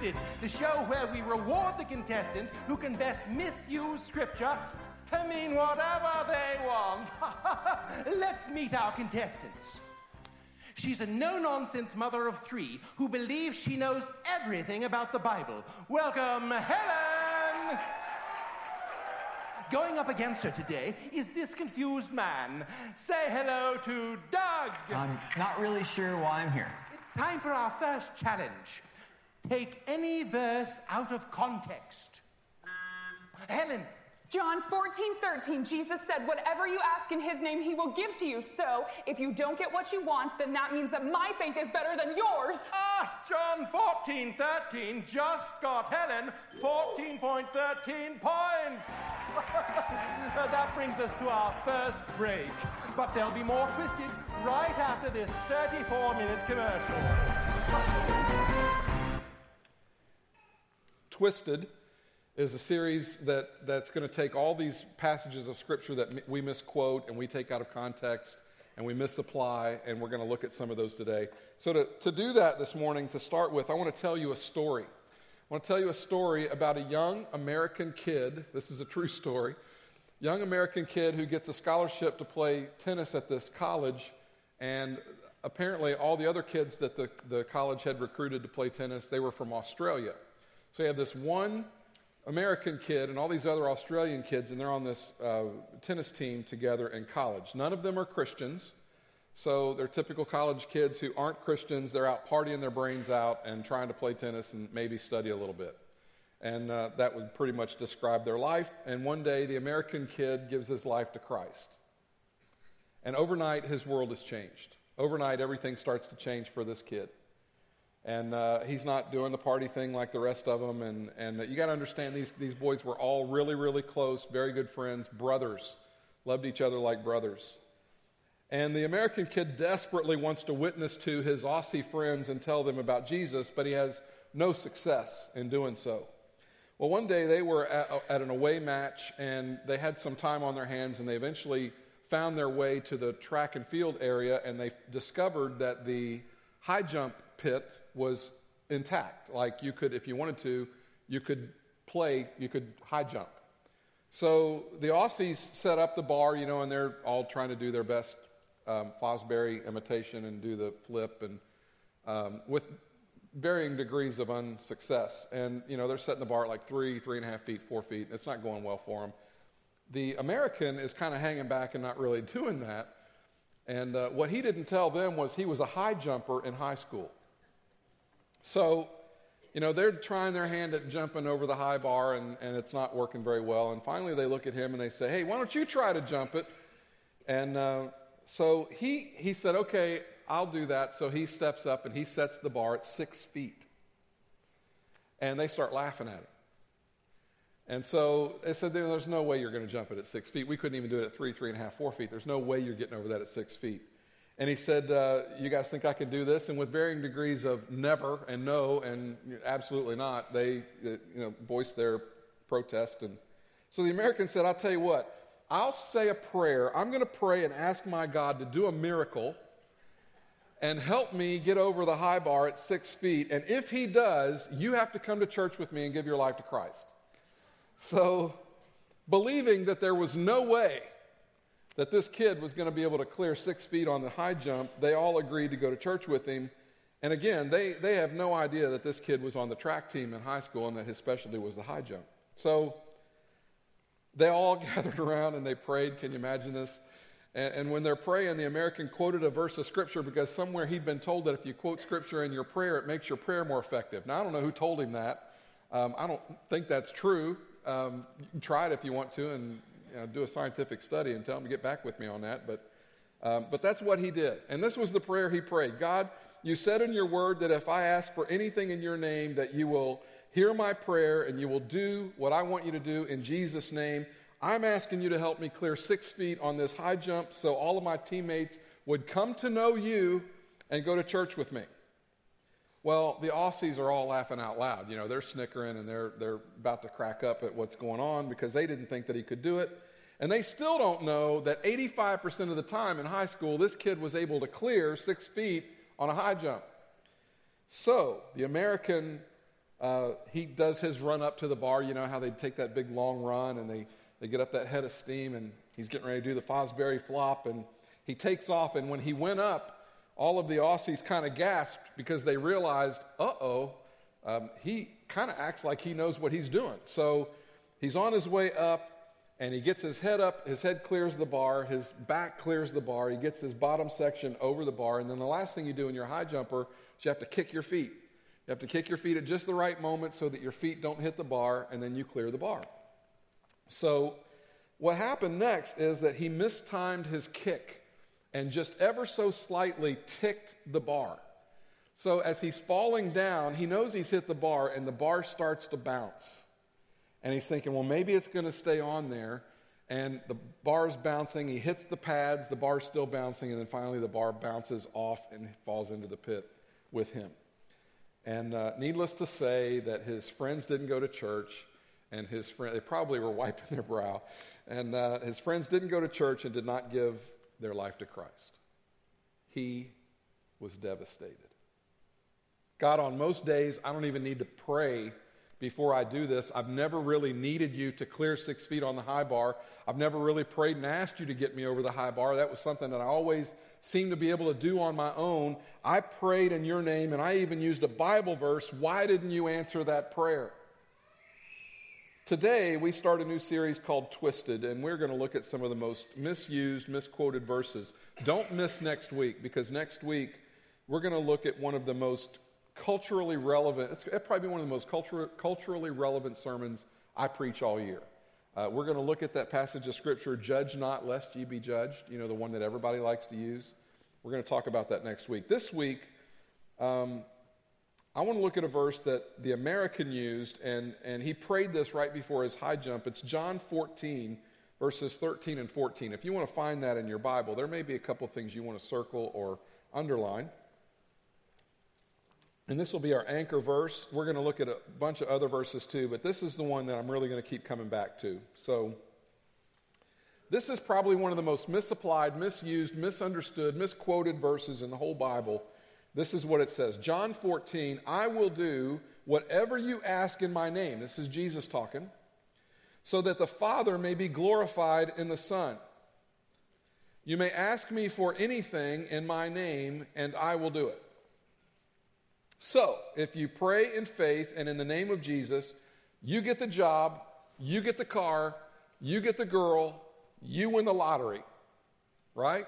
Twisted, the show where we reward the contestant who can best misuse scripture to mean whatever they want. Let's meet our contestants. She's a no nonsense mother of three who believes she knows everything about the Bible. Welcome, Helen! Going up against her today is this confused man. Say hello to Doug. I'm not really sure why I'm here. It's time for our first challenge. Take any verse out of context. Helen, John 14, 13, Jesus said, Whatever you ask in his name, he will give to you. So if you don't get what you want, then that means that my faith is better than yours. Ah, John 14, 13 just got Helen 14.13 points. That brings us to our first break. But there'll be more twisted right after this 34 minute commercial. Twisted is a series that, that's going to take all these passages of Scripture that we misquote and we take out of context and we misapply, and we're going to look at some of those today. So, to, to do that this morning, to start with, I want to tell you a story. I want to tell you a story about a young American kid. This is a true story. Young American kid who gets a scholarship to play tennis at this college, and apparently all the other kids that the, the college had recruited to play tennis, they were from Australia. So you have this one American kid and all these other Australian kids, and they're on this uh, tennis team together in college. None of them are Christians, so they're typical college kids who aren't Christians. They're out partying their brains out and trying to play tennis and maybe study a little bit. And uh, that would pretty much describe their life. And one day, the American kid gives his life to Christ. And overnight, his world has changed. Overnight, everything starts to change for this kid. And uh, he's not doing the party thing like the rest of them. And, and you got to understand, these, these boys were all really, really close, very good friends, brothers, loved each other like brothers. And the American kid desperately wants to witness to his Aussie friends and tell them about Jesus, but he has no success in doing so. Well, one day they were at, at an away match and they had some time on their hands, and they eventually found their way to the track and field area, and they discovered that the high jump pit was intact. Like you could, if you wanted to, you could play, you could high jump. So the Aussies set up the bar, you know, and they're all trying to do their best um, Fosbury imitation and do the flip, and um, with varying degrees of unsuccess. And you know, they're setting the bar at like three, three and a half feet, four feet. It's not going well for them. The American is kind of hanging back and not really doing that. And uh, what he didn't tell them was he was a high jumper in high school. So, you know, they're trying their hand at jumping over the high bar and, and it's not working very well. And finally they look at him and they say, hey, why don't you try to jump it? And uh, so he, he said, okay, I'll do that. So he steps up and he sets the bar at six feet. And they start laughing at him. And so they said, There's no way you're going to jump it at six feet. We couldn't even do it at three, three and a half, four feet. There's no way you're getting over that at six feet. And he said, uh, You guys think I can do this? And with varying degrees of never and no and absolutely not, they you know, voiced their protest. And so the American said, I'll tell you what, I'll say a prayer. I'm going to pray and ask my God to do a miracle and help me get over the high bar at six feet. And if he does, you have to come to church with me and give your life to Christ. So, believing that there was no way that this kid was going to be able to clear six feet on the high jump, they all agreed to go to church with him. And again, they, they have no idea that this kid was on the track team in high school and that his specialty was the high jump. So they all gathered around and they prayed. Can you imagine this? And, and, when they're praying, the American quoted a verse of Scripture because somewhere he'd been told that if you quote Scripture in your prayer, it makes your prayer more effective. Now, I don't know who told him that. Um, I don't think that's true. Um, you can try it if you want to and you know, do a scientific study and tell him to get back with me on that. But, um, but that's what he did. And this was the prayer he prayed God, you said in your word that if I ask for anything in your name, that you will hear my prayer and you will do what I want you to do in Jesus' name. I'm asking you to help me clear six feet on this high jump so all of my teammates would come to know you and go to church with me. Well, the Aussies are all laughing out loud. You know, they're snickering and they're, they're about to crack up at what's going on because they didn't think that he could do it. And they still don't know that 85% of the time in high school, this kid was able to clear six feet on a high jump. So the American uh, he does his run up to the bar. You know how they take that big long run and they, they get up that head of steam, and he's getting ready to do the Fosbury flop, and he takes off. And when he went up, all of the Aussies kind of gasped because they realized, uh oh, um, he kind of acts like he knows what he's doing. So he's on his way up, and he gets his head up, his head clears the bar, his back clears the bar, he gets his bottom section over the bar, and then the last thing you do in your high jumper is you have to kick your feet. You have to kick your feet at just the right moment so that your feet don't hit the bar, and then you clear the bar. So, what happened next is that he mistimed his kick and just ever so slightly ticked the bar. So, as he's falling down, he knows he's hit the bar, and the bar starts to bounce. And he's thinking, well, maybe it's going to stay on there. And the bar's bouncing. He hits the pads, the bar's still bouncing, and then finally the bar bounces off and falls into the pit with him. And uh, needless to say, that his friends didn't go to church, and his friend they probably were wiping their brow, and uh, his friends didn't go to church and did not give their life to Christ. He was devastated. God, on most days, I don't even need to pray before I do this. I've never really needed you to clear six feet on the high bar. I've never really prayed and asked you to get me over the high bar. That was something that I always seemed to be able to do on my own. I prayed in your name and I even used a Bible verse. Why didn't you answer that prayer? Today, we start a new series called Twisted, and we're going to look at some of the most misused, misquoted verses. Don't miss next week, because next week we're going to look at one of the most culturally relevant, it's probably one of the most culture, culturally relevant sermons I preach all year. Uh, we're going to look at that passage of Scripture, Judge not, lest ye be judged, you know, the one that everybody likes to use. We're going to talk about that next week. This week, um, I want to look at a verse that the American used, and, and he prayed this right before his high jump. It's John 14, verses 13 and 14. If you want to find that in your Bible, there may be a couple things you want to circle or underline. And this will be our anchor verse. We're going to look at a bunch of other verses too, but this is the one that I'm really going to keep coming back to. So, this is probably one of the most misapplied, misused, misunderstood, misquoted verses in the whole Bible. This is what it says John 14, I will do whatever you ask in my name. This is Jesus talking. So that the Father may be glorified in the Son. You may ask me for anything in my name, and I will do it. So, if you pray in faith and in the name of Jesus, you get the job, you get the car, you get the girl, you win the lottery. Right?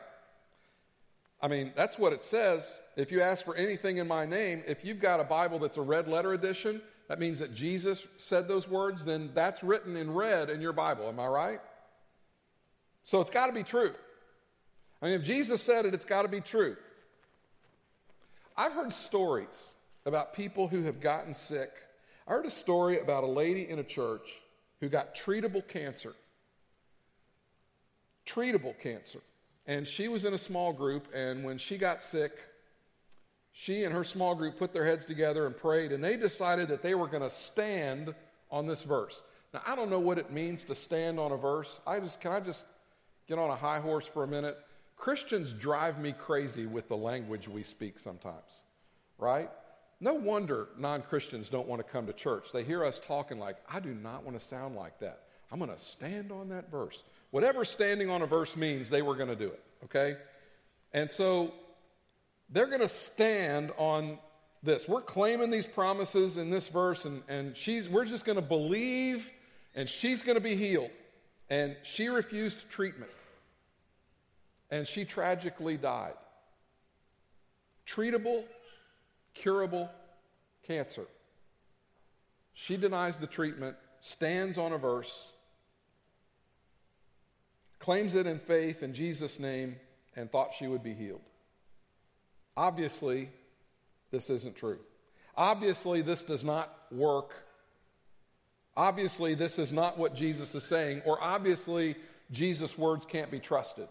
I mean, that's what it says. If you ask for anything in my name, if you've got a Bible that's a red letter edition, that means that Jesus said those words, then that's written in red in your Bible. Am I right? So it's got to be true. I mean, if Jesus said it, it's got to be true. I've heard stories about people who have gotten sick. I heard a story about a lady in a church who got treatable cancer. Treatable cancer. And she was in a small group, and when she got sick, she and her small group put their heads together and prayed, and they decided that they were going to stand on this verse. Now, I don't know what it means to stand on a verse. I just can I just get on a high horse for a minute? Christians drive me crazy with the language we speak sometimes, right? No wonder non Christians don't want to come to church. They hear us talking like, I do not want to sound like that. I'm going to stand on that verse. Whatever standing on a verse means, they were going to do it, okay? And so they're going to stand on this. We're claiming these promises in this verse, and, and she's, we're just going to believe, and she's going to be healed. And she refused treatment, and she tragically died. Treatable curable cancer. She denies the treatment, stands on a verse, claims it in faith in Jesus' name, and thought she would be healed. Obviously, this isn't true. Obviously, this does not work. Obviously, this is not what Jesus is saying, or obviously, Jesus' words can't be trusted.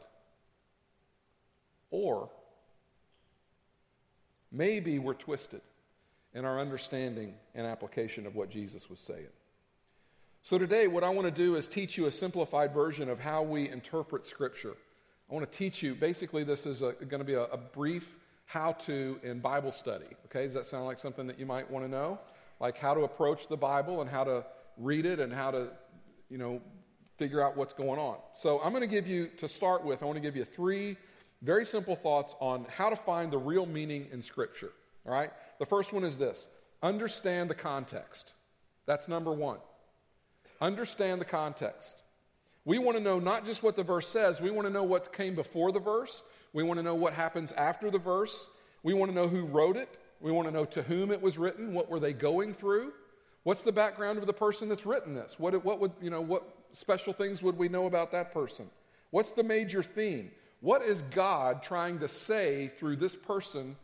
Or Maybe we're twisted in our understanding and application of what Jesus was saying. So, today, what I want to do is teach you a simplified version of how we interpret Scripture. I want to teach you, basically, this is a, going to be a, a brief how to in Bible study. Okay, does that sound like something that you might want to know? like how to approach the Bible and how to read it and how to, you know, figure out what's going on. So I'm going to give you, to start with, I want to give you three very simple thoughts on how to find the real meaning in Scripture. All right? The first one is this understand the context. That's number one. Understand the context. We want to know not just what the verse says, we want to know what came before the verse. We want to know what happens after the verse. We want to know who wrote it. We want to know to whom it was written. What were they going through? What's the background of the person that's written this? What, what would, you know, what special things would we know about that person? What's the major theme? What is God trying to say through this person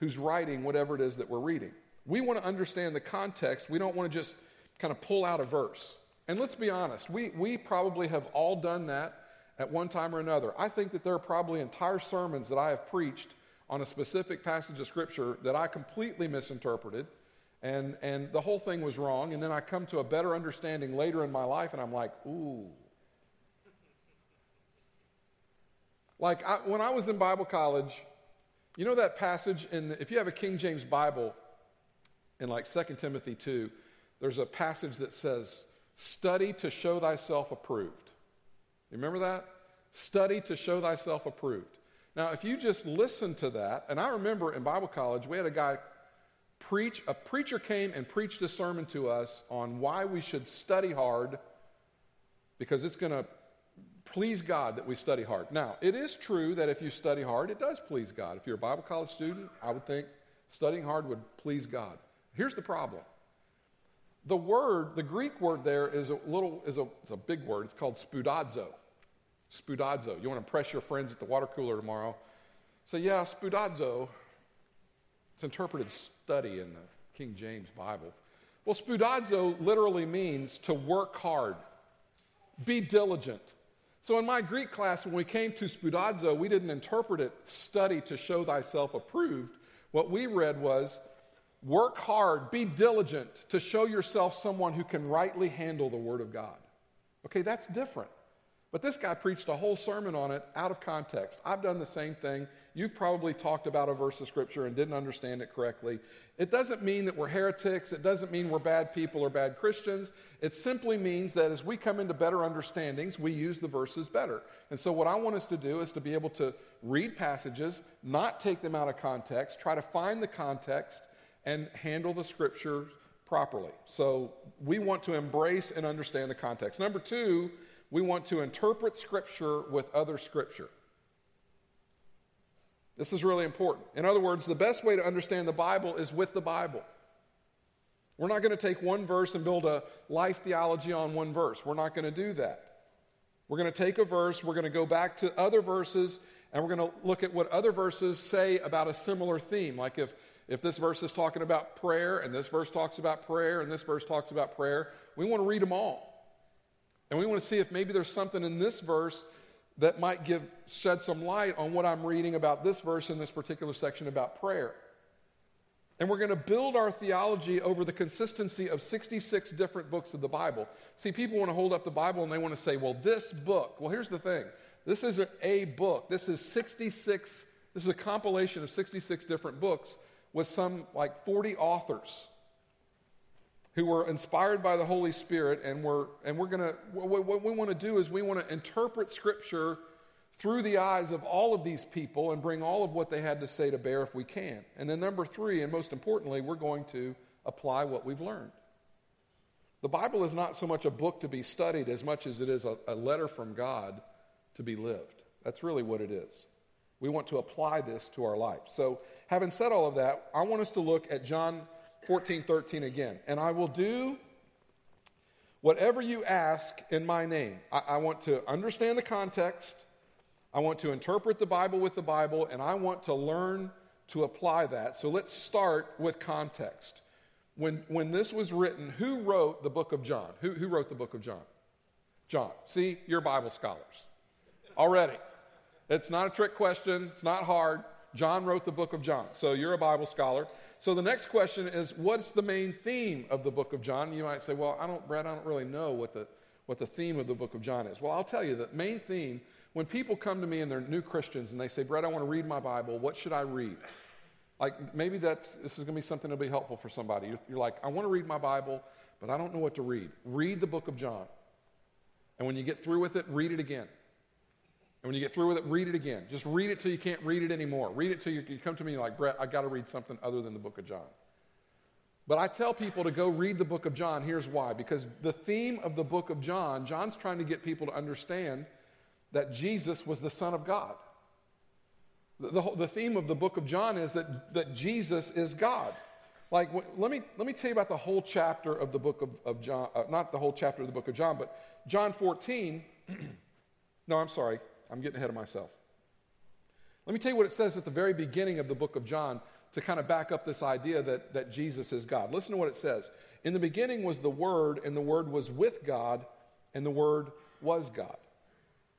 who's writing whatever it is that we're reading? We want to understand the context. We don't want to just kind of pull out a verse. And let's be honest, we, we probably have all done that at one time or another. I think that there are probably entire sermons that I have preached on a specific passage of Scripture that I completely misinterpreted, and, and the whole thing was wrong. And then I come to a better understanding later in my life, and I'm like, ooh. Like I, when I was in Bible college, you know that passage in, the, if you have a King James Bible, in like 2 Timothy 2, there's a passage that says, Study to show thyself approved. You remember that? Study to show thyself approved. Now, if you just listen to that, and I remember in Bible college, we had a guy preach, a preacher came and preached a sermon to us on why we should study hard because it's going to please God that we study hard. Now, it is true that if you study hard, it does please God. If you're a Bible college student, I would think studying hard would please God. Here's the problem the word, the Greek word there is a little, is a, it's a big word. It's called spoudazo. Spoudazo. You want to impress your friends at the water cooler tomorrow? Say, yeah, spoudazo. It's interpreted study in the King James Bible. Well, spoudazo literally means to work hard, be diligent. So in my Greek class, when we came to spoudazo, we didn't interpret it study to show thyself approved. What we read was Work hard, be diligent to show yourself someone who can rightly handle the Word of God. Okay, that's different. But this guy preached a whole sermon on it out of context. I've done the same thing. You've probably talked about a verse of Scripture and didn't understand it correctly. It doesn't mean that we're heretics. It doesn't mean we're bad people or bad Christians. It simply means that as we come into better understandings, we use the verses better. And so, what I want us to do is to be able to read passages, not take them out of context, try to find the context, and handle the scripture properly. So we want to embrace and understand the context. Number two, we want to interpret scripture with other scripture. This is really important. In other words, the best way to understand the Bible is with the Bible. We're not going to take one verse and build a life theology on one verse. We're not going to do that. We're going to take a verse, we're going to go back to other verses, and we're going to look at what other verses say about a similar theme. Like if if this verse is talking about prayer, and this verse talks about prayer, and this verse talks about prayer, we want to read them all. And we want to see if maybe there's something in this verse that might give shed some light on what I'm reading about this verse in this particular section about prayer. And we're going to build our theology over the consistency of 66 different books of the Bible. See, people want to hold up the Bible and they want to say, well, this book. Well, here's the thing this isn't a book, this is 66, this is a compilation of 66 different books with some like 40 authors who were inspired by the Holy Spirit, and we're, and we're to, what we want to do is we want to interpret Scripture through the eyes of all of these people and bring all of what they had to say to bear if we can. And then, number three, and most importantly, we're going to apply what we've learned. The Bible is not so much a book to be studied as much as it is a, a letter from God to be lived. That's really what it is. We want to apply this to our life. So, having said all of that, I want us to look at John 14, 13 again. And I will do whatever you ask in my name. I, I want to understand the context, I want to interpret the Bible with the Bible, and I want to learn to apply that. So, let's start with context. When, when this was written, who wrote the book of John? Who, who wrote the book of John? John. See, you're Bible scholars already. It's not a trick question, it's not hard. John wrote the book of John, so you're a Bible scholar. So the next question is what's the main theme of the book of John? You might say, well, I don't, Brad, I don't really know what the, what the theme of the book of John is. Well, I'll tell you the main theme, when people come to me and they're new Christians and they say, Brad, I want to read my Bible, what should I read? Like maybe that's this is going to be something that'll be helpful for somebody. You're, you're like, I want to read my Bible, but I don't know what to read. Read the book of John. And when you get through with it, read it again. And when you get through with it, read it again. Just read it till you can't read it anymore. Read it till you, you come to me like, Brett, I got to read something other than the book of John. But I tell people to go read the book of John. Here's why. Because the theme of the book of John, John's trying to get people to understand that Jesus was the Son of God. The, the, the theme of the book of John is that, that Jesus is God. Like, let me, let me tell you about the whole chapter of the book of, of John, uh, not the whole chapter of the book of John, but John 14. no, I'm sorry, I'm getting ahead of myself. Let me tell you what it says at the very beginning of the book of John to kind of back up this idea that, that Jesus is God. Listen to what it says. In the beginning was the Word, and the Word was with God, and the Word was God.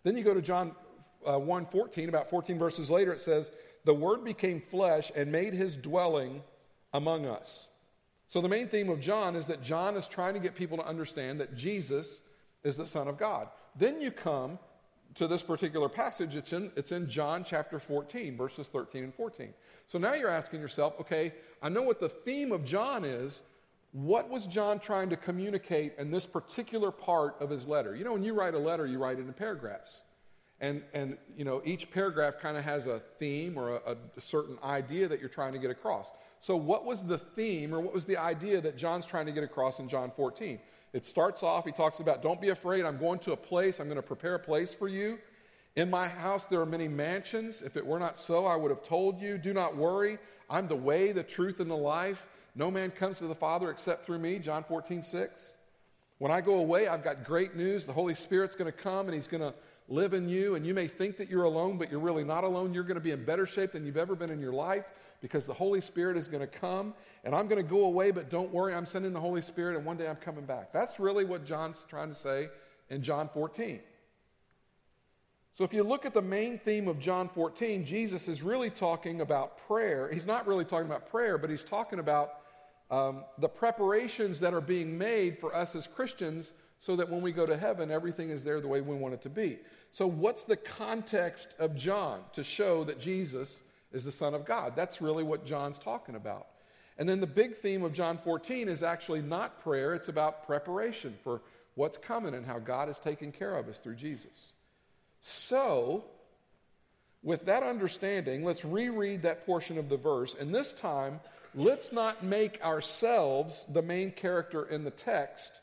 Then you go to John uh, 1 14, about 14 verses later, it says, The Word became flesh and made his dwelling among us. So the main theme of John is that John is trying to get people to understand that Jesus is the Son of God. Then you come to this particular passage. It's in, it's in John chapter 14, verses 13 and 14. So now you're asking yourself, okay, I know what the theme of John is. What was John trying to communicate in this particular part of his letter? You know, when you write a letter, you write it in paragraphs. And, and you know, each paragraph kind of has a theme or a, a certain idea that you're trying to get across. So, what was the theme or what was the idea that John's trying to get across in John 14? It starts off, he talks about, Don't be afraid, I'm going to a place, I'm going to prepare a place for you. In my house there are many mansions. If it were not so, I would have told you. Do not worry, I'm the way, the truth, and the life. No man comes to the Father except through me. John 14, 6. When I go away, I've got great news. The Holy Spirit's going to come and he's going to live in you. And you may think that you're alone, but you're really not alone. You're going to be in better shape than you've ever been in your life because the Holy Spirit is going to come and I'm going to go away, but don't worry, I'm sending the Holy Spirit and one day I'm coming back. That's really what John's trying to say in John 14. So if you look at the main theme of John 14, Jesus is really talking about prayer. He's not really talking about prayer, but he's talking about um, the preparations that are being made for us as Christians so that when we go to heaven, everything is there the way we want it to be. So, what's the context of John to show that Jesus is the Son of God. That's really what John's talking about. And then the big theme of John 14 is actually not prayer, it's about preparation for what's coming and how God is taking care of us through Jesus. So, with that understanding, let's reread that portion of the verse. And this time, let's not make ourselves the main character in the text,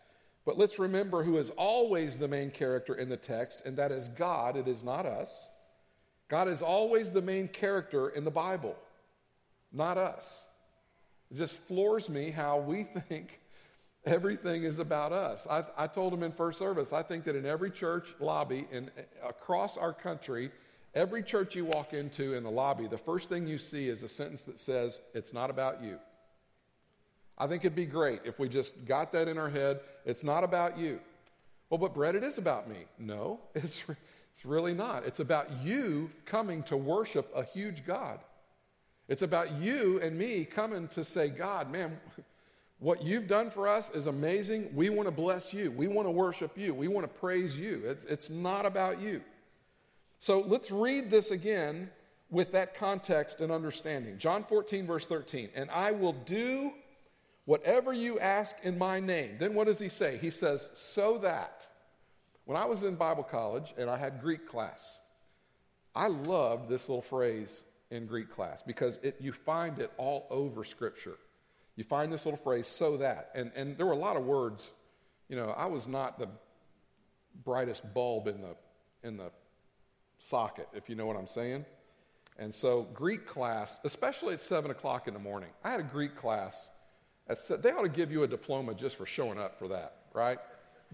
but let's remember who is always the main character in the text, and that is God. It is not us. God is always the main character in the Bible, not us. It just floors me how we think everything is about us. I, I told him in first service, I think that in every church lobby in, across our country, every church you walk into in the lobby, the first thing you see is a sentence that says, It's not about you. I think it'd be great if we just got that in our head. It's not about you. Well, but Brett, it is about me. No, it's, it's really not. It's about you coming to worship a huge God. It's about you and me coming to say, God, man, what you've done for us is amazing. We want to bless you. We want to worship you. We want to praise you. It, it's not about you. So let's read this again with that context and understanding. John 14, verse 13. And I will do whatever you ask in my name. Then what does he say? He says, so that. When I was in Bible college and I had Greek class, I loved this little phrase in Greek class because it, you find it all over Scripture. You find this little phrase, so that. And, and there were a lot of words. You know, I was not the brightest bulb in the, in the socket, if you know what I'm saying. And so, Greek class, especially at 7 o'clock in the morning, I had a Greek class. They ought to give you a diploma just for showing up for that, right?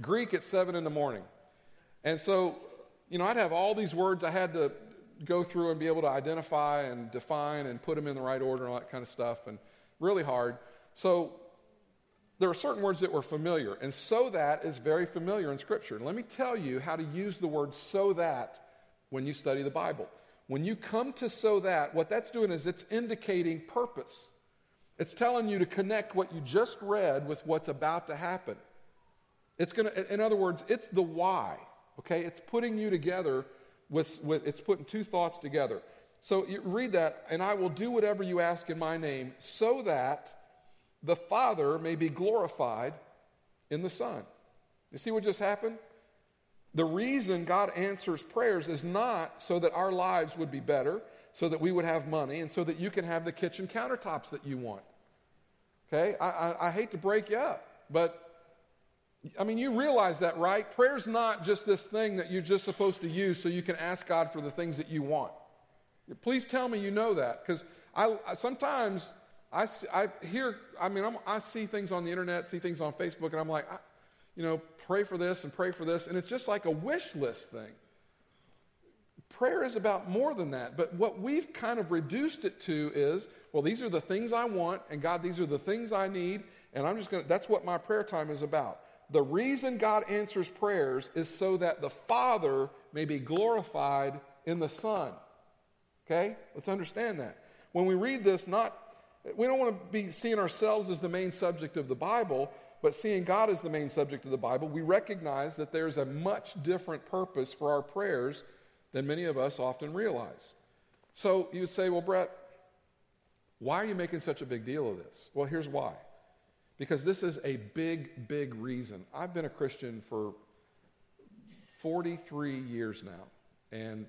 Greek at 7 in the morning. And so, you know, I'd have all these words I had to go through and be able to identify and define and put them in the right order and all that kind of stuff, and really hard. So, there are certain words that were familiar, and so that is very familiar in Scripture. Let me tell you how to use the word so that when you study the Bible. When you come to so that, what that's doing is it's indicating purpose. It's telling you to connect what you just read with what's about to happen. It's going to, in other words, it's the why. Okay, it's putting you together with, with, it's putting two thoughts together. So you read that, and I will do whatever you ask in my name, so that the Father may be glorified in the Son. You see what just happened? The reason God answers prayers is not so that our lives would be better, so that we would have money, and so that you can have the kitchen countertops that you want. Okay? I, I, I hate to break you up, but I mean, you realize that, right? Prayer's not just this thing that you're just supposed to use so you can ask God for the things that you want. Please tell me you know that, because I, I, sometimes I, I hear, I mean, I'm, i see things on the internet, see things on Facebook, and I'm like, you know, pray for this and pray for this, and it's just like a wish list thing. Prayer is about more than that, but what we've kind of reduced it to is, well, these are the things I want, and God, these are the things I need, and I'm just going to, that's what my prayer time is about. The reason God answers prayers is so that the Father may be glorified in the Son. Okay? Let's understand that. When we read this, not we don't want to be seeing ourselves as the main subject of the Bible, but seeing God as the main subject of the Bible, we recognize that there's a much different purpose for our prayers than many of us often realize. So you would say, well, Brett, why are you making such a big deal of this? Well, here's why. Because this is a big, big reason. I've been a Christian for 43 years now, and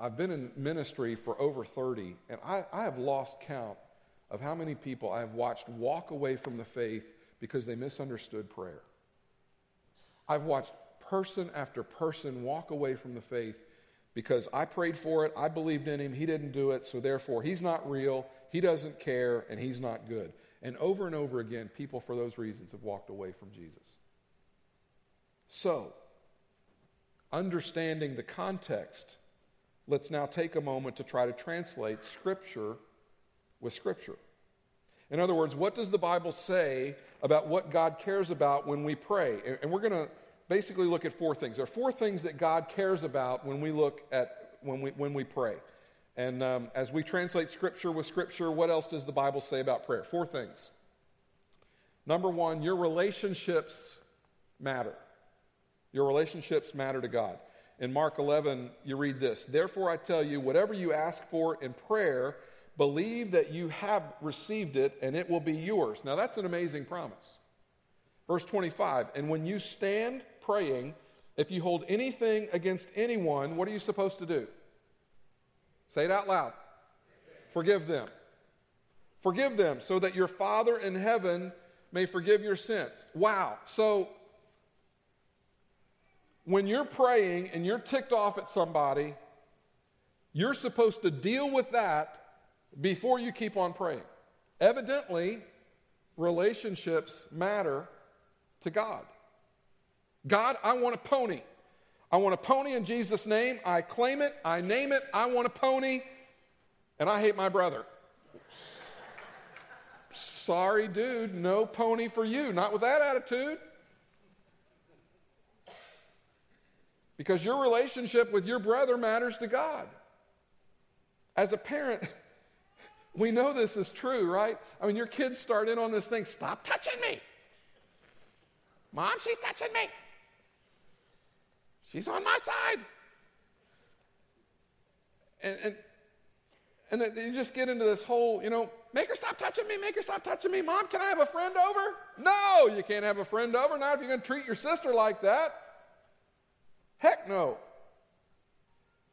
I've been in ministry for over 30, and I, I have lost count of how many people I have watched walk away from the faith because they misunderstood prayer. I've watched person after person walk away from the faith because I prayed for it, I believed in him, he didn't do it, so therefore he's not real, he doesn't care, and he's not good. And over and over again, people for those reasons have walked away from Jesus. So, understanding the context let's now take a moment to try to translate Scripture with Scripture. In other words, what does the Bible say about what God cares about when we pray? And we're going to basically look at four things. There are four things that God cares about when we look at when we when we pray. And um, as we translate Scripture with Scripture, what else does the Bible say about prayer? Four things. Number one, your relationships matter. Your relationships matter to God in Mark 11, you read this Therefore, I tell you, whatever you ask for in prayer, believe that you have received it and it will be yours. Now, that's an amazing promise. Verse 25, and when you stand praying, if you hold anything against anyone, what are you supposed to do? Say it out loud. Forgive them. Forgive them so that your Father in heaven may forgive your sins. Wow. So when you're praying and you're ticked off at somebody, you're supposed to deal with that before you keep on praying. Evidently, relationships matter to God. God, I want a pony. I want a pony in Jesus' name. I claim it. I name it. I want a pony. And I hate my brother. Sorry, dude. No pony for you. Not with that attitude. Because your relationship with your brother matters to God. As a parent, we know this is true, right? I mean, your kids start in on this thing stop touching me. Mom, she's touching me. She's on my side. And, and, and then you just get into this whole, you know, make her stop touching me, make her stop touching me. Mom, can I have a friend over? No, you can't have a friend over. Not if you're going to treat your sister like that. Heck no.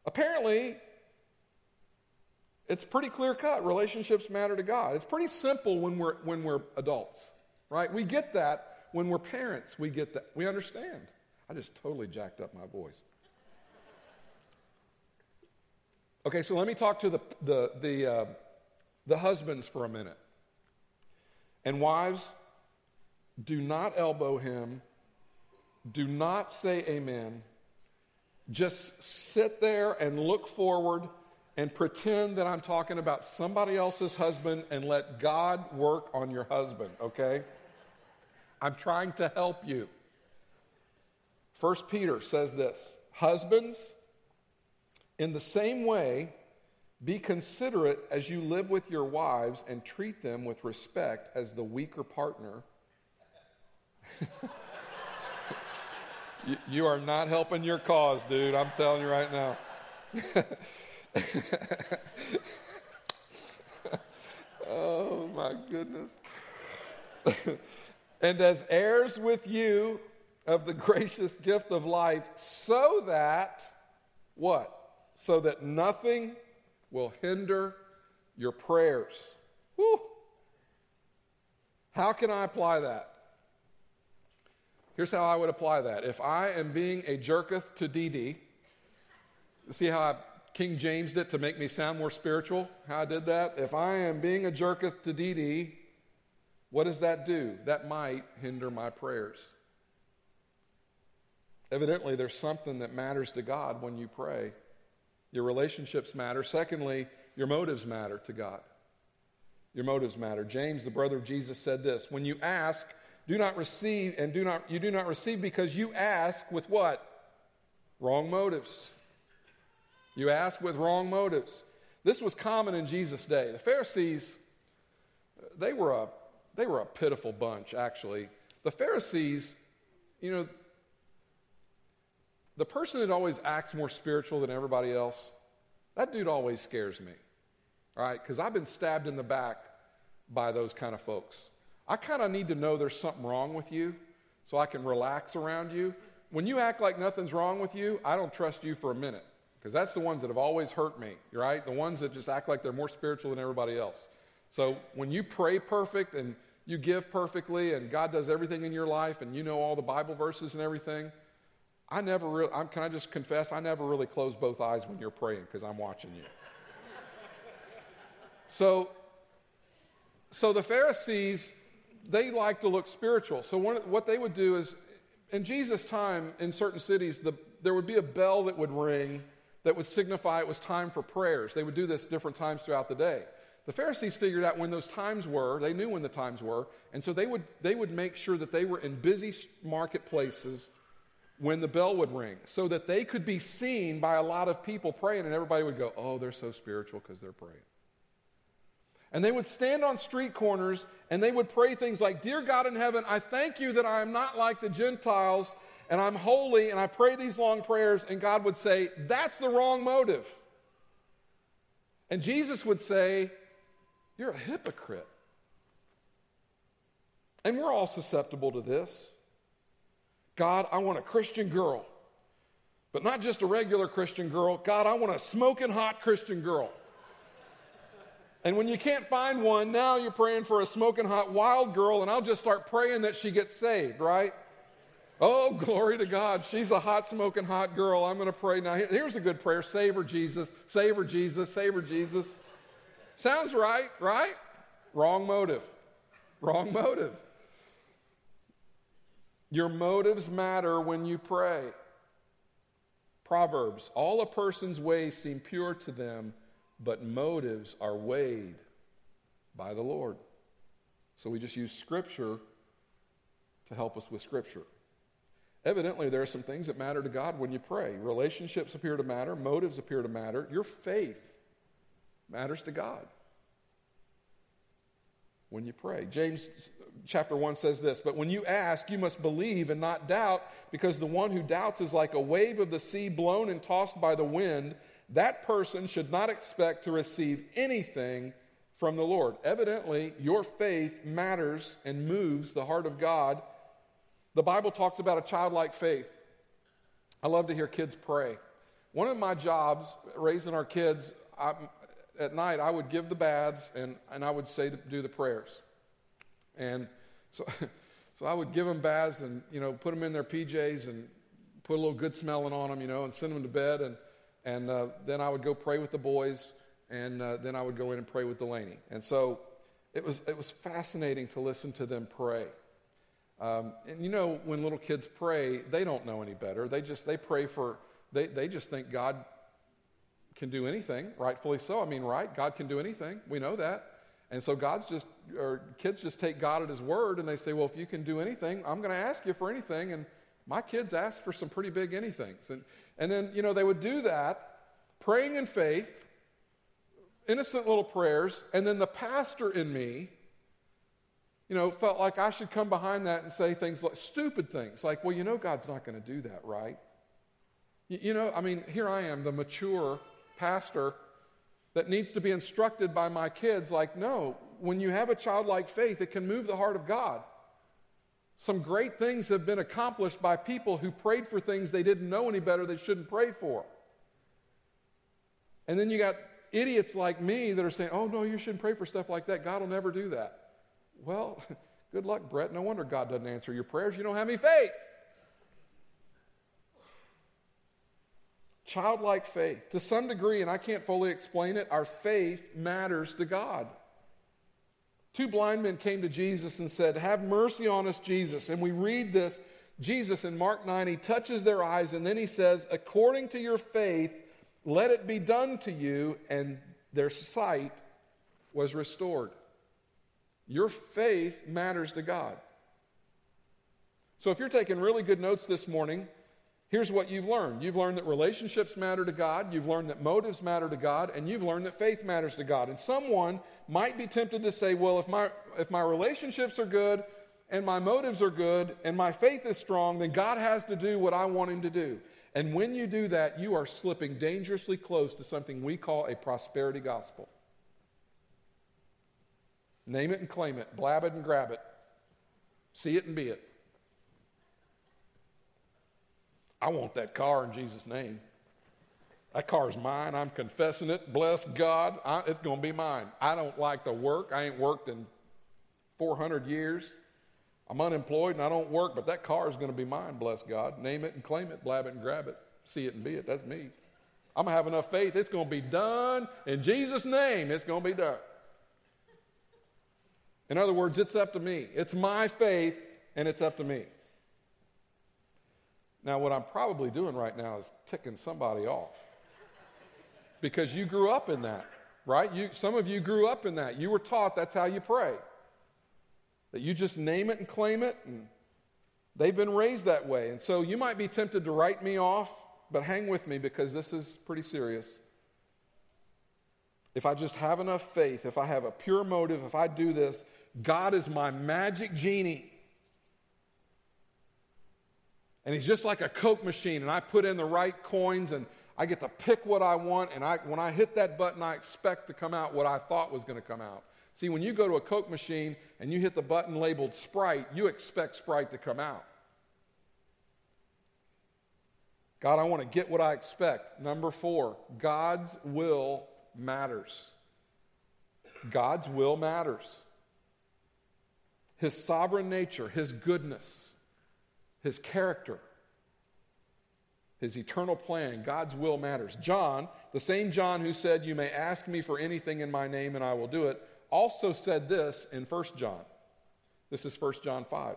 Apparently, it's pretty clear cut. Relationships matter to God. It's pretty simple when we're, when we're adults, right? We get that when we're parents. We get that. We understand. I just totally jacked up my voice. Okay, so let me talk to the, the, the, uh, the husbands for a minute. And wives, do not elbow him. Do not say amen. Just sit there and look forward and pretend that I'm talking about somebody else's husband and let God work on your husband, okay? I'm trying to help you. First Peter says this Husbands, in the same way, be considerate as you live with your wives and treat them with respect as the weaker partner. You, you are not helping your cause, dude. I'm telling you right now. oh my goodness. and as heirs with you of the gracious gift of life, so that, what? So that nothing will hinder your prayers. Whew. How can I apply that? Here's how I would apply that. If I am being a jerketh to Dee, see how I King James it to make me sound more spiritual? How I did that? If I am being a jerketh to Dee, what does that do? That might hinder my prayers. Evidently, there's something that matters to God when you pray. Your relationships matter. Secondly, your motives matter to God. Your motives matter. James, the brother of Jesus, said this When you ask, do not receive, and do not, you do not receive because you ask with what? Wrong motives. You ask with wrong motives. This was common in Jesus' day. The Pharisees, they were a, they were a pitiful bunch, actually. The Pharisees, you know, the person that always acts more spiritual than everybody else, that dude always scares me. All right, because I've been stabbed in the back by those kind of folks. I kind of need to know there's something wrong with you so I can relax around you. When you act like nothing's wrong with you, I don't trust you for a minute because that's the ones that have always hurt me, right? The ones that just act like they're more spiritual than everybody else. So when you pray perfect and you give perfectly and God does everything in your life and you know all the Bible verses and everything, I never really, I'm, can I just confess, I never really close both eyes when you're praying because I'm watching you. so, so the Pharisees they like to look spiritual. So one, what they would do is, in Jesus' time, in certain cities, the, there would be a bell that would ring that would signify it was time for prayers. They would do this different times throughout the day. The Pharisees figured out when those times were, they knew when the times were, and so they would, they would make sure that they were in busy marketplaces when the bell would ring so that they could be seen by a lot of people praying, and everybody would go, Oh, they're so spiritual because they're praying. And they would stand on street corners and they would pray things like, Dear God in heaven, I thank you that I am not like the Gentiles and I'm holy and I pray these long prayers. And God would say, That's the wrong motive. And Jesus would say, You're a hypocrite. And we're all susceptible to this. God, I want a Christian girl, but not just a regular Christian girl. God, I want a smoking hot Christian girl. And when you can't find one, now you're praying for a smoking hot wild girl, and I'll just start praying that she gets saved, right? Oh, glory to God. She's a hot, smoking hot girl. I'm going to pray now. Here's a good prayer Save her, Jesus. Save her, Jesus. Save her, Jesus. Sounds right, right? Wrong motive. Wrong motive. Your motives matter when you pray. Proverbs All a person's ways seem pure to them but motives are weighed by the Lord. So we just use Scripture to help us with Scripture. Evidently, there are some things that matter to God when you pray. Relationships appear to matter, motives appear to matter. Your faith matters to God when you pray. James chapter 1 says this But when you ask, you must believe and not doubt, because the one who doubts is like a wave of the sea blown and tossed by the wind that person should not expect to receive anything from the Lord. Evidently, your faith matters and moves the heart of God. The Bible talks about a childlike faith. I love to hear kids pray. One of my jobs, raising our kids, I, at night I would give the baths and, and I would say do the prayers. And so, so I would give them baths and you know put them in their PJs and put a little good smelling on them, you know, and send them to bed. And and uh, then I would go pray with the boys, and uh, then I would go in and pray with Delaney. And so it was, it was fascinating to listen to them pray. Um, and you know, when little kids pray, they don't know any better. They just they pray for they, they just think God can do anything, rightfully so. I mean, right? God can do anything. We know that. And so God's just, or kids just take God at His word and they say, well, if you can do anything, I'm going to ask you for anything. And my kids ask for some pretty big anythings. And, and then, you know, they would do that, praying in faith, innocent little prayers, and then the pastor in me, you know, felt like I should come behind that and say things like stupid things, like, well, you know, God's not going to do that, right? You, you know, I mean, here I am, the mature pastor that needs to be instructed by my kids like, no, when you have a childlike faith, it can move the heart of God. Some great things have been accomplished by people who prayed for things they didn't know any better they shouldn't pray for. And then you got idiots like me that are saying, oh, no, you shouldn't pray for stuff like that. God will never do that. Well, good luck, Brett. No wonder God doesn't answer your prayers. You don't have any faith. Childlike faith. To some degree, and I can't fully explain it, our faith matters to God. Two blind men came to Jesus and said, Have mercy on us, Jesus. And we read this. Jesus in Mark 9, he touches their eyes and then he says, According to your faith, let it be done to you. And their sight was restored. Your faith matters to God. So if you're taking really good notes this morning, Here's what you've learned you've learned that relationships matter to God, you've learned that motives matter to God, and you've learned that faith matters to God. And someone might be tempted to say, well, if my, if my relationships are good, and my motives are good, and my faith is strong, then God has to do what I want Him to do. And when you do that, you are slipping dangerously close to something we call a prosperity gospel. Name it and claim it, blab it and grab it, see it and be it. I want that car in Jesus' name. That car is mine. I'm confessing it. Bless God. I, it's going to be mine. I don't like to work. I ain't worked in 400 years. I'm unemployed and I don't work, but that car is going to be mine. Bless God. Name it and claim it. Blab it and grab it. See it and be it. That's me. I'm going to have enough faith. It's going to be done. In Jesus' name, it's going to be done. In other words, it's up to me. It's my faith and it's up to me. Now, what I'm probably doing right now is ticking somebody off because you grew up in that, right? You, some of you grew up in that. You were taught that's how you pray. That you just name it and claim it, and they've been raised that way. And so you might be tempted to write me off, but hang with me because this is pretty serious. If I just have enough faith, if I have a pure motive, if I do this, God is my magic genie and he's just like a Coke machine, and I put in the right coins and I get to pick what I want, and I, when I hit that button, I expect to come out what I thought was going to come out. See, when you go to a Coke machine and you hit the button labeled Sprite, you expect Sprite to come out. God, I want to get what I expect. Number four, God's will matters. God's will matters. His sovereign nature, His goodness, his character, his eternal plan, God's will matters. John, the same John who said, You may ask me for anything in my name and I will do it, also said this in 1 John. This is 1 John 5.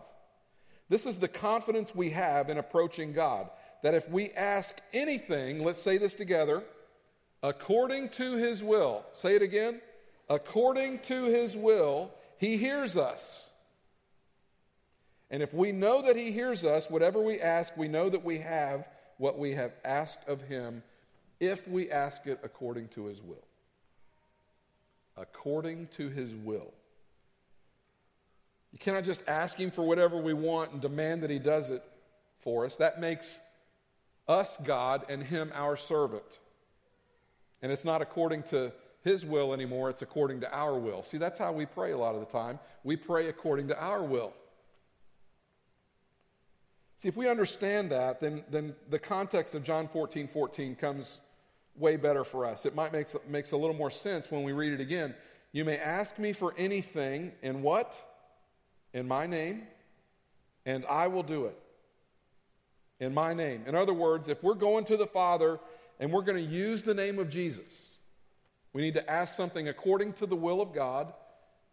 This is the confidence we have in approaching God that if we ask anything, let's say this together, according to his will, say it again, according to his will, he hears us. And if we know that He hears us, whatever we ask, we know that we have what we have asked of Him if we ask it according to His will. According to His will. You cannot just ask Him for whatever we want and demand that He does it for us. That makes us God and Him our servant. And it's not according to His will anymore, it's according to our will. See, that's how we pray a lot of the time. We pray according to our will. See, if we understand that, then, then the context of John 14 14 comes way better for us. It might make makes a little more sense when we read it again. You may ask me for anything in what? In my name, and I will do it. In my name. In other words, if we're going to the Father and we're going to use the name of Jesus, we need to ask something according to the will of God,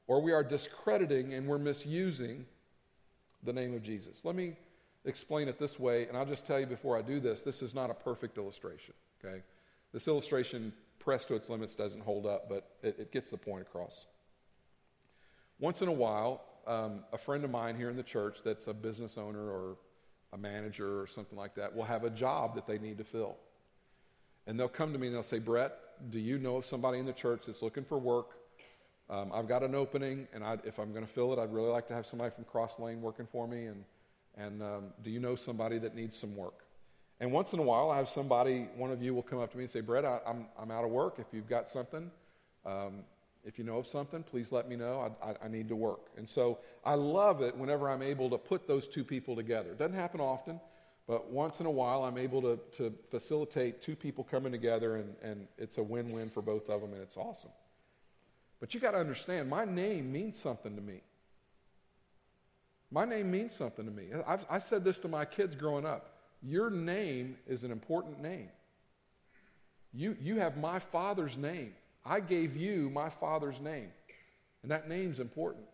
or we are discrediting and we're misusing the name of Jesus. Let me explain it this way, and I'll just tell you before I do this this is not a perfect illustration, okay? This illustration, pressed to its limits, doesn't hold up, but it, it gets the point across. Once in a while, um, a friend of mine here in the church that's a business owner or a manager or something like that will have a job that they need to fill. And they'll come to me and they'll say, Brett, do you know of somebody in the church that's looking for work? Um, I've got an opening, and I'd, if I'm going to fill it, I'd really like to have somebody from Cross Lane working for me. And and um, do you know somebody that needs some work? And once in a while, I have somebody, one of you will come up to me and say, Brett, I, am I'm, I'm out of work. If you've got something, um, if you know of something, please let me know. I, I, I, need to work. And so I love it whenever I'm able to put those two people together. It doesn't happen often, but once in a while I'm able to, to facilitate two people coming together, and, and it's a win win for both of them, and it's awesome. But you got to understand, my name means something to me. My name means something to me. I've, I said this to my kids growing up. Your name is an important name. You, you have my father's name. I gave you my father's name, and that name's important.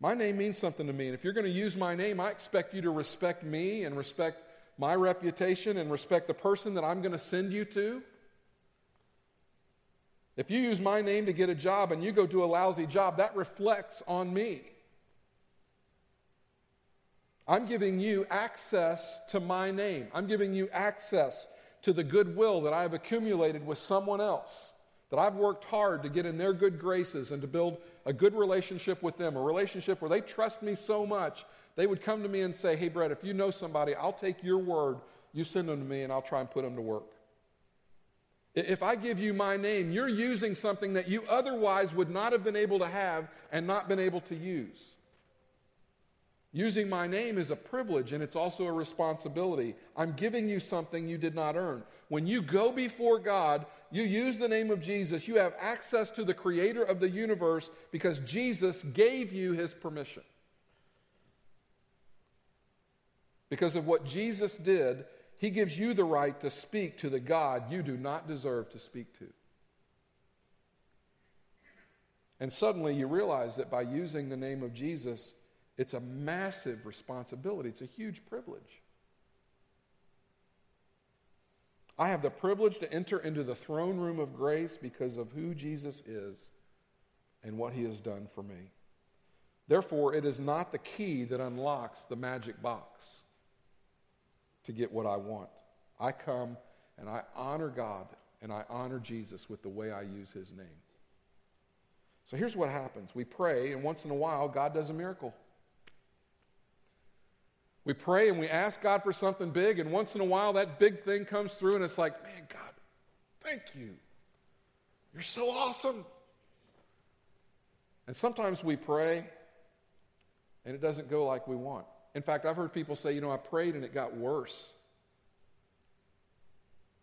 My name means something to me, and if you're going to use my name, I expect you to respect me and respect my reputation and respect the person that I'm going to send you to. If you use my name to get a job and you go do a lousy job, that reflects on me. I'm giving you access to my name. I'm giving you access to the goodwill that I've accumulated with someone else, that I've worked hard to get in their good graces and to build a good relationship with them, a relationship where they trust me so much, they would come to me and say, Hey, Brett, if you know somebody, I'll take your word, you send them to me, and I'll try and put them to work. If I give you my name, you're using something that you otherwise would not have been able to have and not been able to use. Using my name is a privilege and it's also a responsibility. I'm giving you something you did not earn. When you go before God, you use the name of Jesus, you have access to the creator of the universe because Jesus gave you his permission. Because of what Jesus did, he gives you the right to speak to the God you do not deserve to speak to. And suddenly you realize that by using the name of Jesus, it's a massive responsibility, it's a huge privilege. I have the privilege to enter into the throne room of grace because of who Jesus is and what he has done for me. Therefore, it is not the key that unlocks the magic box to get what I want. I come and I honor God and I honor Jesus with the way I use his name. So here's what happens we pray, and once in a while, God does a miracle. We pray and we ask God for something big, and once in a while that big thing comes through, and it's like, man, God, thank you. You're so awesome. And sometimes we pray and it doesn't go like we want. In fact, I've heard people say, you know, I prayed and it got worse.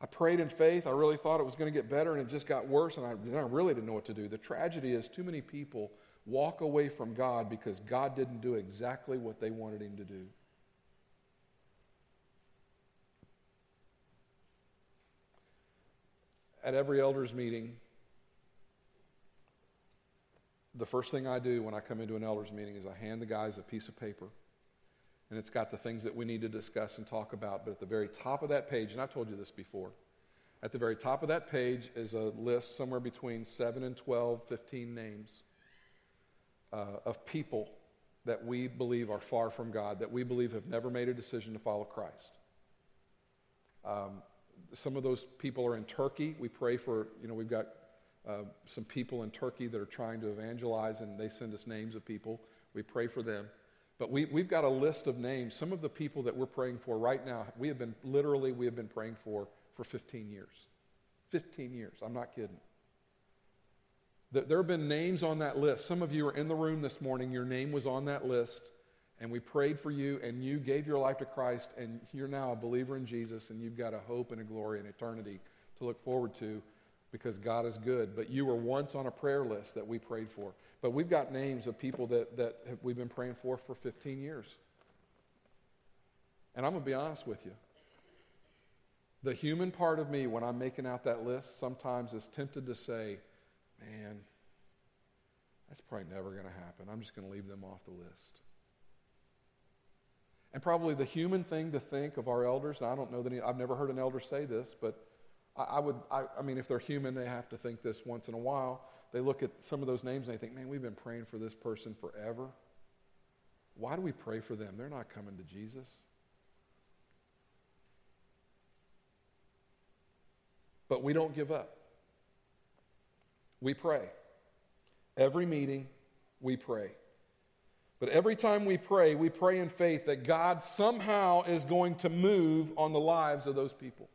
I prayed in faith. I really thought it was going to get better and it just got worse, and I, I really didn't know what to do. The tragedy is too many people walk away from God because God didn't do exactly what they wanted Him to do. At every elders meeting, the first thing I do when I come into an elders meeting is I hand the guys a piece of paper. And it's got the things that we need to discuss and talk about. But at the very top of that page, and I've told you this before, at the very top of that page is a list somewhere between 7 and 12, 15 names uh, of people that we believe are far from God, that we believe have never made a decision to follow Christ. Um, some of those people are in Turkey. We pray for, you know, we've got uh, some people in Turkey that are trying to evangelize, and they send us names of people. We pray for them. But we, we've got a list of names. Some of the people that we're praying for right now, we have been, literally, we have been praying for for 15 years. 15 years. I'm not kidding. There have been names on that list. Some of you are in the room this morning. Your name was on that list and we prayed for you, and you gave your life to Christ, and you're now a believer in Jesus, and you've got a hope and a glory and eternity to look forward to because God is good. But you were once on a prayer list that we prayed for. But we've got names of people that, that we've been praying for for 15 years. And I'm going to be honest with you. The human part of me, when I'm making out that list, sometimes is tempted to say, man, that's probably never going to happen. I'm just going to leave them off the list. And probably the human thing to think of our elders, and I don't know that any, I've never heard an elder say this, but I, I would, I, I, mean, if they're human, they have to think this once in a while. They look at some of those names and they think, man, we've been praying for this person forever. Why do we pray for them? They're not coming to Jesus. But we don't give up. We pray. Every meeting, we pray. But every time we pray, we pray in faith that God somehow is going to move on the lives of those people.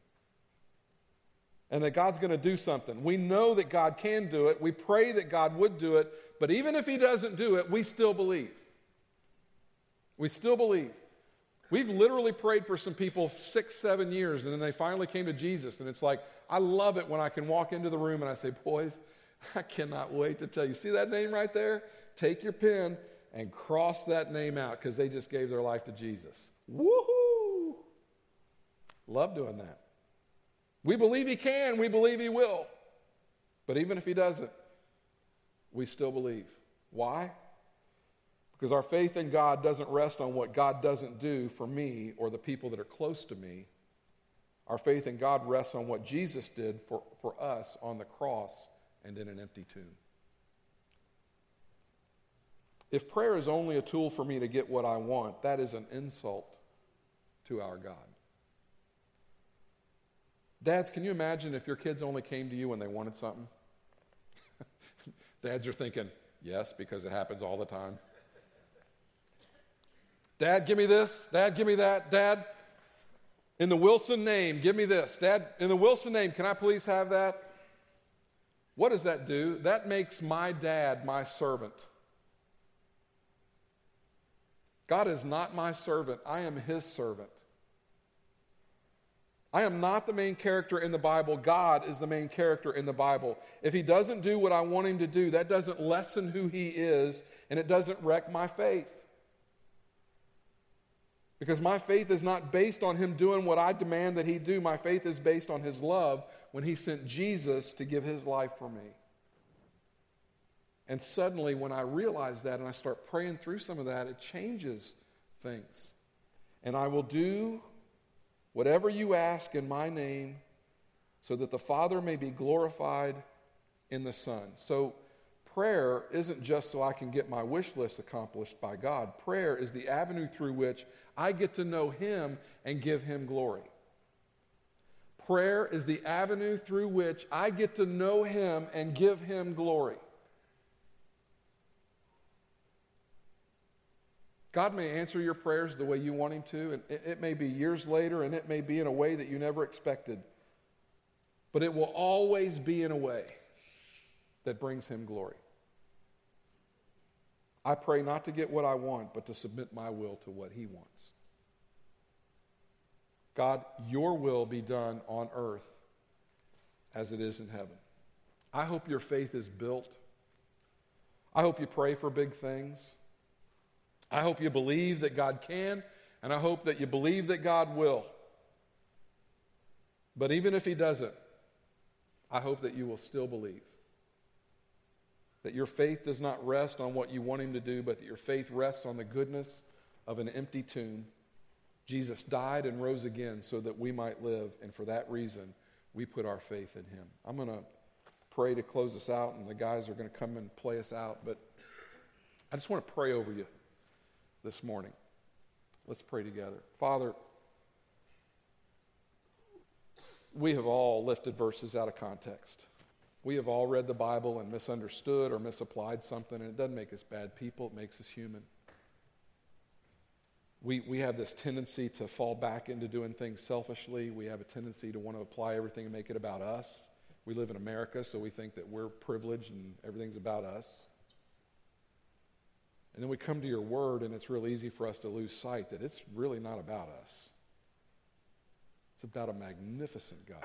And that God's going to do something. We know that God can do it. We pray that God would do it. But even if He doesn't do it, we still believe. We still believe. We've literally prayed for some people six, seven years, and then they finally came to Jesus. And it's like, I love it when I can walk into the room and I say, Boys, I cannot wait to tell you. See that name right there? Take your pen and cross that name out because they just gave their life to Jesus. Woohoo! Love doing that. We believe He can, we believe He will. But even if He doesn't, we still believe. Why? Because our faith in God doesn't rest on what God doesn't do for me or the people that are close to me. Our faith in God rests on what Jesus did for, for us on the cross and in an empty tomb. If prayer is only a tool for me to get what I want, that is an insult to our God. Dads, can you imagine if your kids only came to you when they wanted something? Dads are thinking, yes, because it happens all the time. Dad, give me this. Dad, give me that. Dad, in the Wilson name, give me this. Dad, in the Wilson name, can I please have that? What does that do? That makes my dad my servant. God is not my servant, I am his servant. I am not the main character in the Bible. God is the main character in the Bible. If he doesn't do what I want him to do, that doesn't lessen who he is and it doesn't wreck my faith. Because my faith is not based on him doing what I demand that he do. My faith is based on his love when he sent Jesus to give his life for me. And suddenly, when I realize that and I start praying through some of that, it changes things. And I will do whatever you ask in my name so that the Father may be glorified in the Son. So, prayer isn't just so I can get my wish list accomplished by God. Prayer is the avenue through which I get to know Him and give Him glory. Prayer is the avenue through which I get to know Him and give Him glory. God may answer your prayers the way you want Him to, and it, may be years later, and it may be in a way that you never expected. But it will always be in a way that brings Him glory. I pray not to get what I want, but to submit my will to what He wants. God, your will be done on earth as it is in heaven. I hope your faith is built. I hope you pray for big things. I hope you believe that God can, and I hope that you believe that God will. But even if He doesn't, I hope that you will still believe. That your faith does not rest on what you want Him to do, but that your faith rests on the goodness of an empty tomb. Jesus died and rose again so that we might live, and for that reason, we put our faith in Him. I'm going to pray to close us out, and the guys are going to come and play us out, but I just want to pray over you this morning. Let's pray together. Father, we have all lifted verses out of context. We have all read the Bible and misunderstood or misapplied something, and it doesn't make us bad people, it makes us human. We, we have this tendency to fall back into doing things selfishly. We have a tendency to want to apply everything and make it about us. We live in America, so we think that we're privileged and everything's about us. And then we come to your word, and it's real easy for us to lose sight that it's really not about us. It's about a magnificent God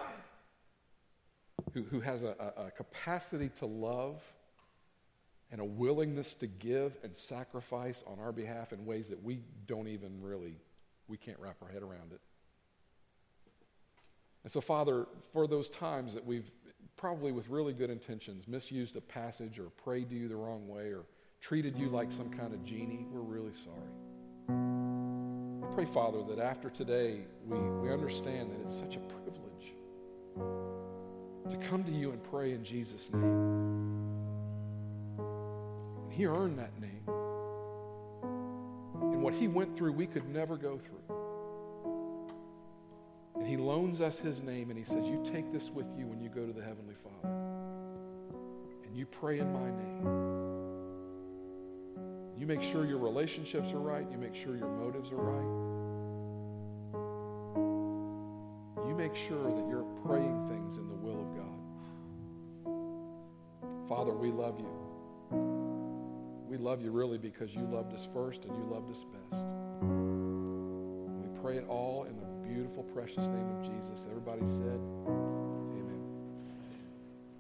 who, who has a, a, a capacity to love and a willingness to give and sacrifice on our behalf in ways that we don't even really, we can't wrap our head around it. And so, Father, for those times that we've probably with really good intentions misused a passage or prayed to you the wrong way or treated you like some kind of genie, we're really sorry. I pray, Father, that after today we, we understand that it's such a privilege to come to you and pray in Jesus' name. And he earned that name. And what he went through, we could never go through. And he loans us his name and he says, You take this with you when you go to the Heavenly Father. And you pray in my name You make sure your relationships are right. You make sure your motives are right. You make sure that you're praying things in the will of God. Father, we love you. We love you really because you loved us first and you loved us best. We pray it all in the beautiful, precious name of Jesus. Everybody said,